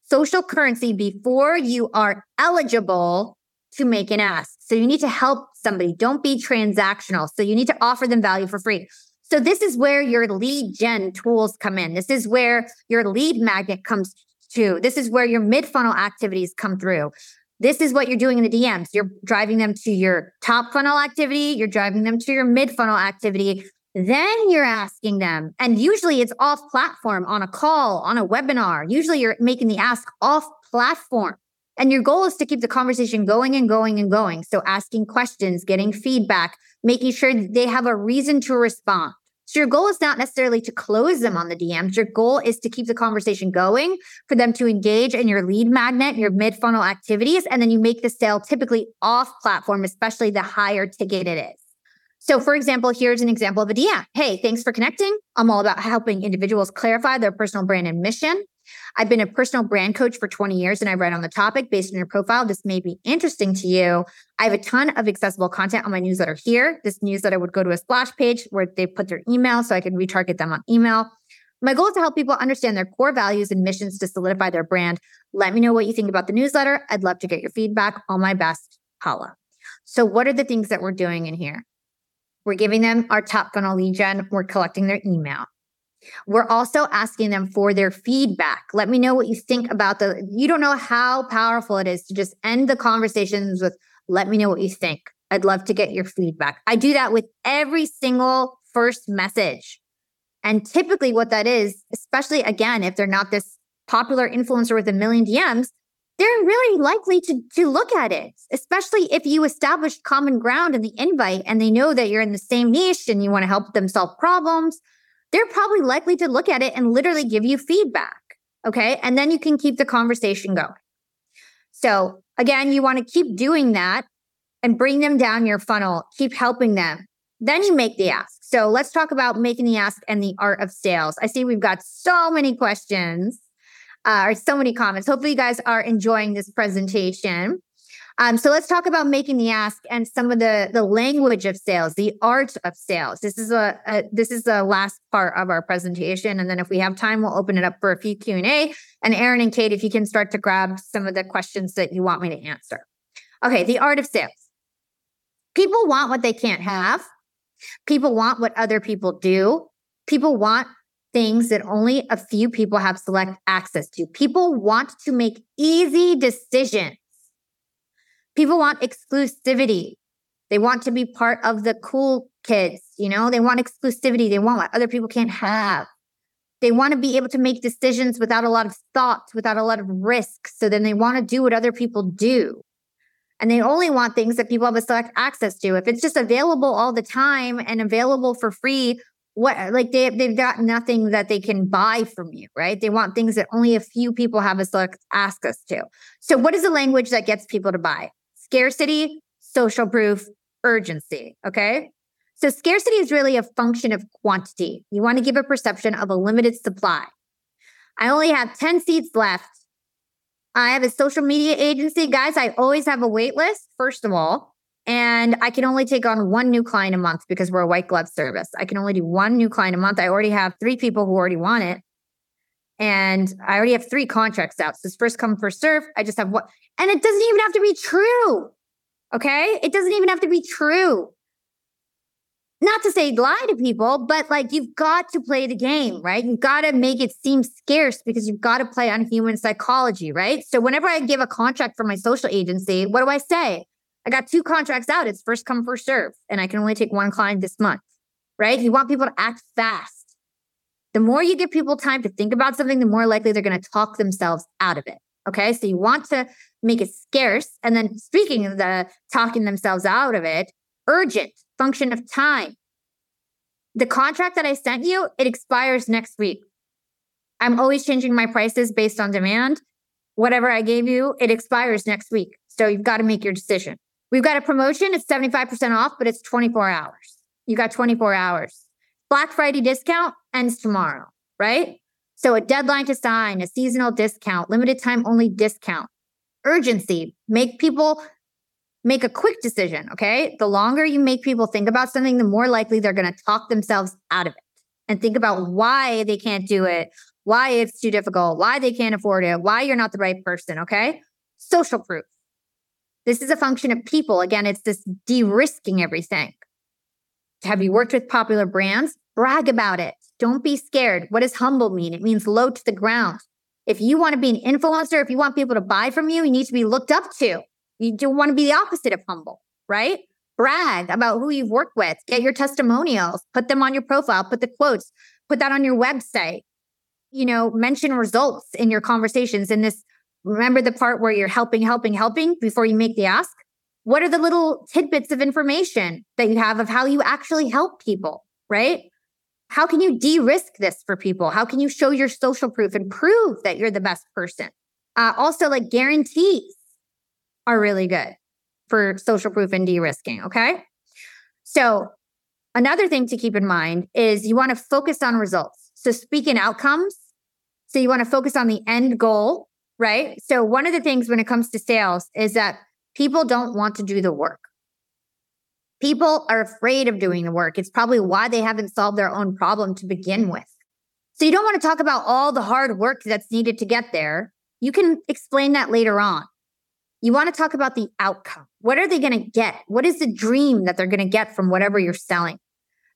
social currency before you are eligible to make an ask. So you need to help somebody. Don't be transactional. So you need to offer them value for free. So this is where your lead gen tools come in. This is where your lead magnet comes This is where your mid funnel activities come through. This is what you're doing in the DMs. You're driving them to your top funnel activity, you're driving them to your mid funnel activity. Then you're asking them, and usually it's off platform on a call, on a webinar. Usually you're making the ask off platform. And your goal is to keep the conversation going and going and going. So asking questions, getting feedback, making sure they have a reason to respond. So your goal is not necessarily to close them mm. on the DMs. Your goal is to keep the conversation going for them to engage in your lead magnet, your mid funnel activities, and then you make the sale typically off platform, especially the higher ticket it is. So, for example, here's an example of a DM. Hey, thanks for connecting. I'm all about helping individuals clarify their personal brand and mission. I've been a personal brand coach for 20 years and I write on the topic based on your profile. This may be interesting to you. I have a ton of accessible content on my newsletter here. This newsletter would go to a splash page where they put their email so I can retarget them on email. My goal is to help people understand their core values and missions to solidify their brand. Let me know what you think about the newsletter. I'd love to get your feedback. All my best, Paula. So, what are the things that we're doing in here? We're giving them our top funnel lead gen. We're collecting their email. We're also asking them for their feedback. Let me know what you think about the, you don't know how powerful it is to just end the conversations with, let me know what you think. I'd love to get your feedback. I do that with every single first message. And typically, what that is, especially again, if they're not this popular influencer with a million DMs, they're really likely to, to look at it, especially if you establish common ground in the invite and they know that you're in the same niche and you want to help them solve problems they're probably likely to look at it and literally give you feedback. Okay. And then you can keep the conversation going. So, again, you want to keep doing that and bring them down your funnel, keep helping them. Then you make the ask. So, let's talk about making the ask and the art of sales. I see we've got so many questions uh, or so many comments. Hopefully, you guys are enjoying this presentation. Um, so let's talk about making the ask and some of the the language of sales, the art of sales. This is a, a this is the last part of our presentation, and then if we have time, we'll open it up for a few Q and A. And Aaron and Kate, if you can start to grab some of the questions that you want me to answer. Okay, the art of sales. People want what they can't have. People want what other people do. People want things that only a few people have select access to. People want to make easy decisions People want exclusivity. They want to be part of the cool kids, you know, they want exclusivity. They want what other people can't have. They want to be able to make decisions without a lot of thought, without a lot of risk. So then they want to do what other people do. And they only want things that people have a select access to. If it's just available all the time and available for free, what like they they've got nothing that they can buy from you, right? They want things that only a few people have a select access to. So what is the language that gets people to buy? Scarcity, social proof, urgency. Okay. So scarcity is really a function of quantity. You want to give a perception of a limited supply. I only have 10 seats left. I have a social media agency. Guys, I always have a wait list, first of all. And I can only take on one new client a month because we're a white glove service. I can only do one new client a month. I already have three people who already want it. And I already have three contracts out. So it's first come, first serve. I just have one. And it doesn't even have to be true. Okay. It doesn't even have to be true. Not to say lie to people, but like you've got to play the game, right? You've got to make it seem scarce because you've got to play on human psychology, right? So whenever I give a contract for my social agency, what do I say? I got two contracts out. It's first come, first serve. And I can only take one client this month, right? You want people to act fast. The more you give people time to think about something, the more likely they're going to talk themselves out of it. Okay. So you want to make it scarce. And then speaking of the talking themselves out of it, urgent, function of time. The contract that I sent you, it expires next week. I'm always changing my prices based on demand. Whatever I gave you, it expires next week. So you've got to make your decision. We've got a promotion. It's 75% off, but it's 24 hours. You got 24 hours. Black Friday discount ends tomorrow, right? So a deadline to sign, a seasonal discount, limited time only discount, urgency, make people make a quick decision. Okay. The longer you make people think about something, the more likely they're going to talk themselves out of it and think about why they can't do it, why it's too difficult, why they can't afford it, why you're not the right person. Okay. Social proof. This is a function of people. Again, it's this de risking everything. Have you worked with popular brands? Brag about it. Don't be scared. What does humble mean? It means low to the ground. If you want to be an influencer, if you want people to buy from you, you need to be looked up to. You don't want to be the opposite of humble, right? Brag about who you've worked with, get your testimonials, put them on your profile, put the quotes, put that on your website. You know, mention results in your conversations. In this, remember the part where you're helping, helping, helping before you make the ask? What are the little tidbits of information that you have of how you actually help people, right? How can you de risk this for people? How can you show your social proof and prove that you're the best person? Uh, also, like guarantees are really good for social proof and de risking. Okay. So, another thing to keep in mind is you want to focus on results. So, speak in outcomes. So, you want to focus on the end goal, right? So, one of the things when it comes to sales is that people don't want to do the work. People are afraid of doing the work. It's probably why they haven't solved their own problem to begin with. So, you don't want to talk about all the hard work that's needed to get there. You can explain that later on. You want to talk about the outcome. What are they going to get? What is the dream that they're going to get from whatever you're selling?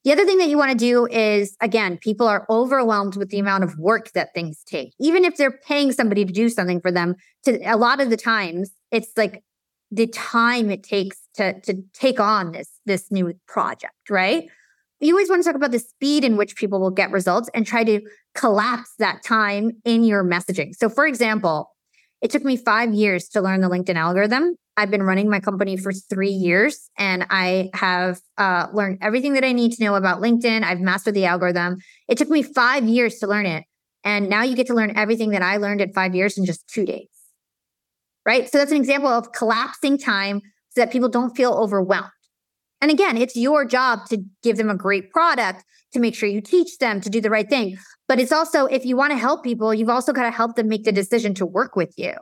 The other thing that you want to do is, again, people are overwhelmed with the amount of work that things take. Even if they're paying somebody to do something for them, to a lot of the times, it's like the time it takes to to take on this this new project, right? You always want to talk about the speed in which people will get results and try to collapse that time in your messaging. So, for example, it took me five years to learn the LinkedIn algorithm. I've been running my company for three years and I have uh, learned everything that I need to know about LinkedIn. I've mastered the algorithm. It took me five years to learn it. And now you get to learn everything that I learned in five years in just two days. Right. So that's an example of collapsing time so that people don't feel overwhelmed. And again, it's your job to give them a great product, to make sure you teach them to do the right thing. But it's also, if you want to help people, you've also got to help them make the decision to work with you.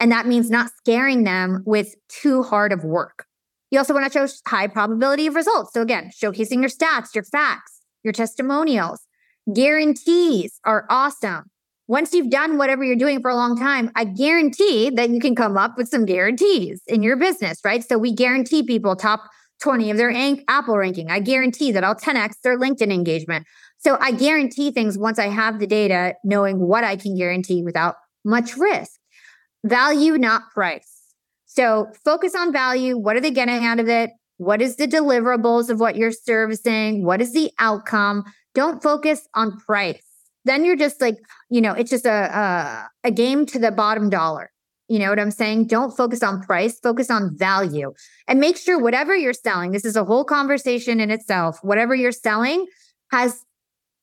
And that means not scaring them with too hard of work. You also want to show high probability of results. So again, showcasing your stats, your facts, your testimonials, guarantees are awesome. Once you've done whatever you're doing for a long time, I guarantee that you can come up with some guarantees in your business, right? So we guarantee people top 20 of their Apple ranking. I guarantee that I'll 10x their LinkedIn engagement. So I guarantee things once I have the data, knowing what I can guarantee without much risk. Value, not price. So focus on value. What are they getting out of it? What is the deliverables of what you're servicing? What is the outcome? Don't focus on price. Then you're just like, you know, it's just a, a, a game to the bottom dollar. You know what I'm saying? Don't focus on price, focus on value and make sure whatever you're selling, this is a whole conversation in itself. Whatever you're selling has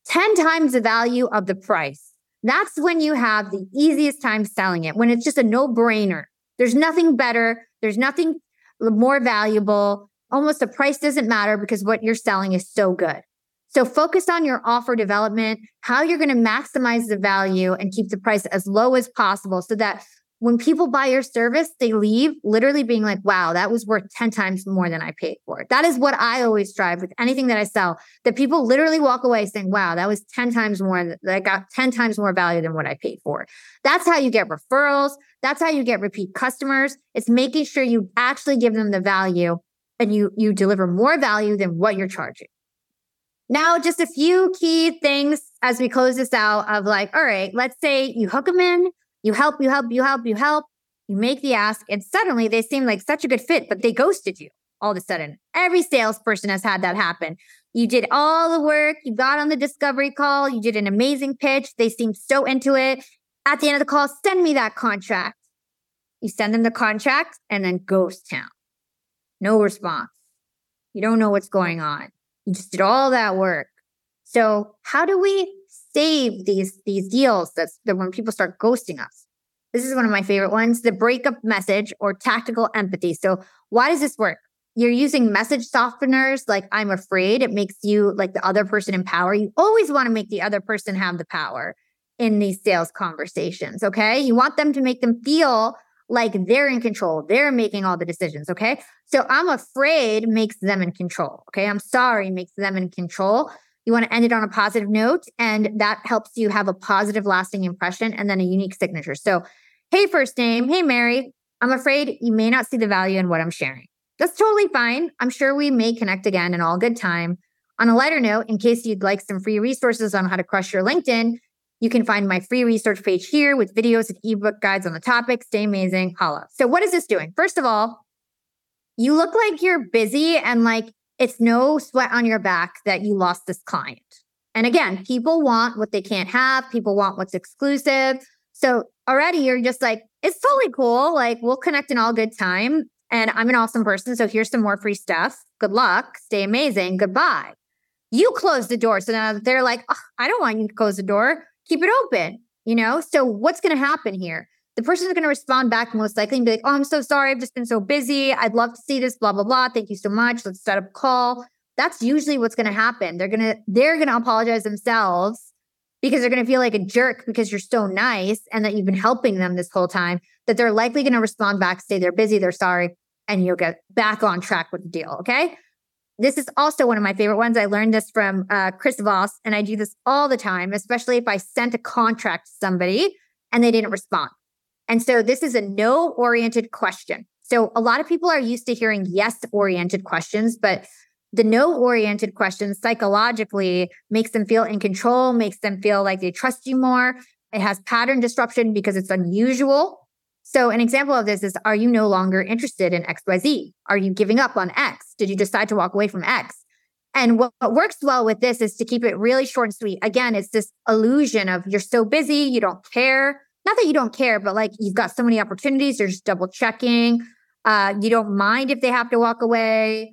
10 times the value of the price. That's when you have the easiest time selling it, when it's just a no brainer. There's nothing better, there's nothing more valuable. Almost the price doesn't matter because what you're selling is so good. So focus on your offer development, how you're going to maximize the value and keep the price as low as possible so that when people buy your service, they leave literally being like, wow, that was worth 10 times more than I paid for it. That is what I always strive with anything that I sell, that people literally walk away saying, wow, that was 10 times more, I got 10 times more value than what I paid for. That's how you get referrals. That's how you get repeat customers. It's making sure you actually give them the value and you, you deliver more value than what you're charging. Now, just a few key things as we close this out of like, all right, let's say you hook them in, you help, you help, you help, you help. You make the ask, and suddenly they seem like such a good fit, but they ghosted you all of a sudden. Every salesperson has had that happen. You did all the work, you got on the discovery call, you did an amazing pitch. They seemed so into it. At the end of the call, send me that contract. You send them the contract and then ghost town. No response. You don't know what's going on. You just did all that work. So, how do we save these these deals that's that when people start ghosting us. This is one of my favorite ones, the breakup message or tactical empathy. So why does this work? You're using message softeners like I'm afraid. It makes you like the other person in power. You always want to make the other person have the power in these sales conversations. Okay. You want them to make them feel like they're in control. They're making all the decisions. Okay. So I'm afraid makes them in control. Okay. I'm sorry makes them in control. You want to end it on a positive note, and that helps you have a positive, lasting impression and then a unique signature. So, hey, first name. Hey, Mary. I'm afraid you may not see the value in what I'm sharing. That's totally fine. I'm sure we may connect again in all good time. On a lighter note, in case you'd like some free resources on how to crush your LinkedIn, you can find my free research page here with videos and ebook guides on the topic. Stay amazing. Hala. So, what is this doing? First of all, you look like you're busy and like it's no sweat on your back that you lost this client. And again, people want what they can't have, people want what's exclusive. So, already you're just like, it's totally cool. Like, we'll connect in all good time. And I'm an awesome person. So, here's some more free stuff. Good luck. Stay amazing. Goodbye. You close the door. So now they're like, oh, I don't want you to close the door keep it open, you know? So what's going to happen here? The person is going to respond back most likely and be like, oh, I'm so sorry. I've just been so busy. I'd love to see this, blah, blah, blah. Thank you so much. Let's set up a call. That's usually what's going to happen. They're going to, they're going to apologize themselves because they're going to feel like a jerk because you're so nice and that you've been helping them this whole time that they're likely going to respond back, say they're busy, they're sorry, and you'll get back on track with the deal. Okay this is also one of my favorite ones. I learned this from uh, Chris Voss, and I do this all the time, especially if I sent a contract to somebody and they didn't respond. And so this is a no oriented question. So a lot of people are used to hearing yes oriented questions, but the no oriented questions psychologically makes them feel in control, makes them feel like they trust you more. It has pattern disruption because it's unusual. So, an example of this is Are you no longer interested in XYZ? Are you giving up on X? Did you decide to walk away from X? And what, what, works well with this is to keep it really short and sweet. Again, it's this illusion of you're so busy, you don't care. Not that you don't care, but like you've got so many opportunities, you're just double checking. Uh, you don't mind if they have to walk away.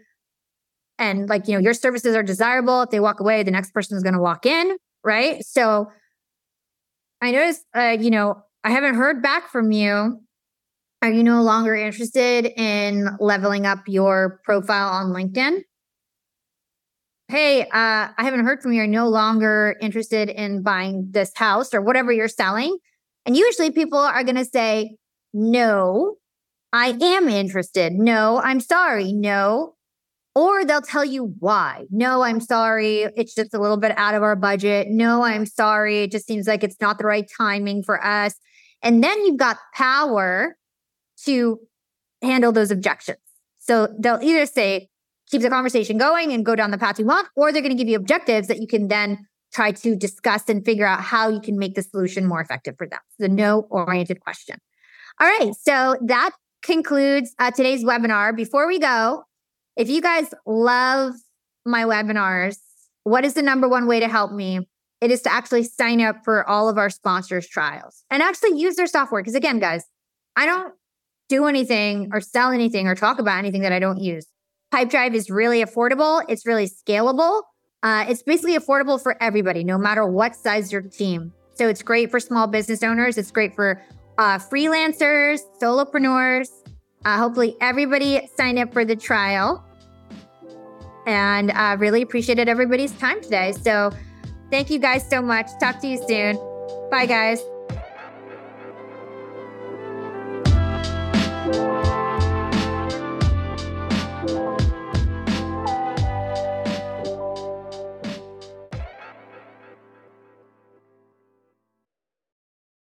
And like, you know, your services are desirable. If they walk away, the next person is going to walk in. Right. So I noticed, uh, you know, I haven't heard back from you are you no longer interested in leveling up your profile on LinkedIn? Hey, uh, I haven't heard from you. You're no longer interested in buying this house or whatever you're selling. And usually people are going to say, no, I am interested. No, I'm sorry. No. Or they'll tell you why. No, I'm sorry. It's just a little bit out of our budget. No, I'm sorry. It just seems like it's not the right timing for us. And then you've got power to handle those objections. So they'll either say, keep the conversation going and go down the path you want, or they're going to give you objectives that you can then try to discuss and figure out how you can make the solution more effective for them. The no oriented question. All right. So that concludes uh, today's webinar. Before we go, if you guys love my webinars, what is the number one way to help me? It is to actually sign up for all of our sponsors trials and actually use their software. Because again, guys, I don't do anything or sell anything or talk about anything that I don't use. Pipedrive is really affordable. It's really scalable. Uh, it's basically affordable for everybody, no matter what size your team. So it's great for small business owners. It's great for uh, freelancers, solopreneurs. Uh, hopefully, everybody signed up for the trial. And uh, really appreciated everybody's time today. So, thank you guys so much. Talk to you soon. Bye, guys. Thank you.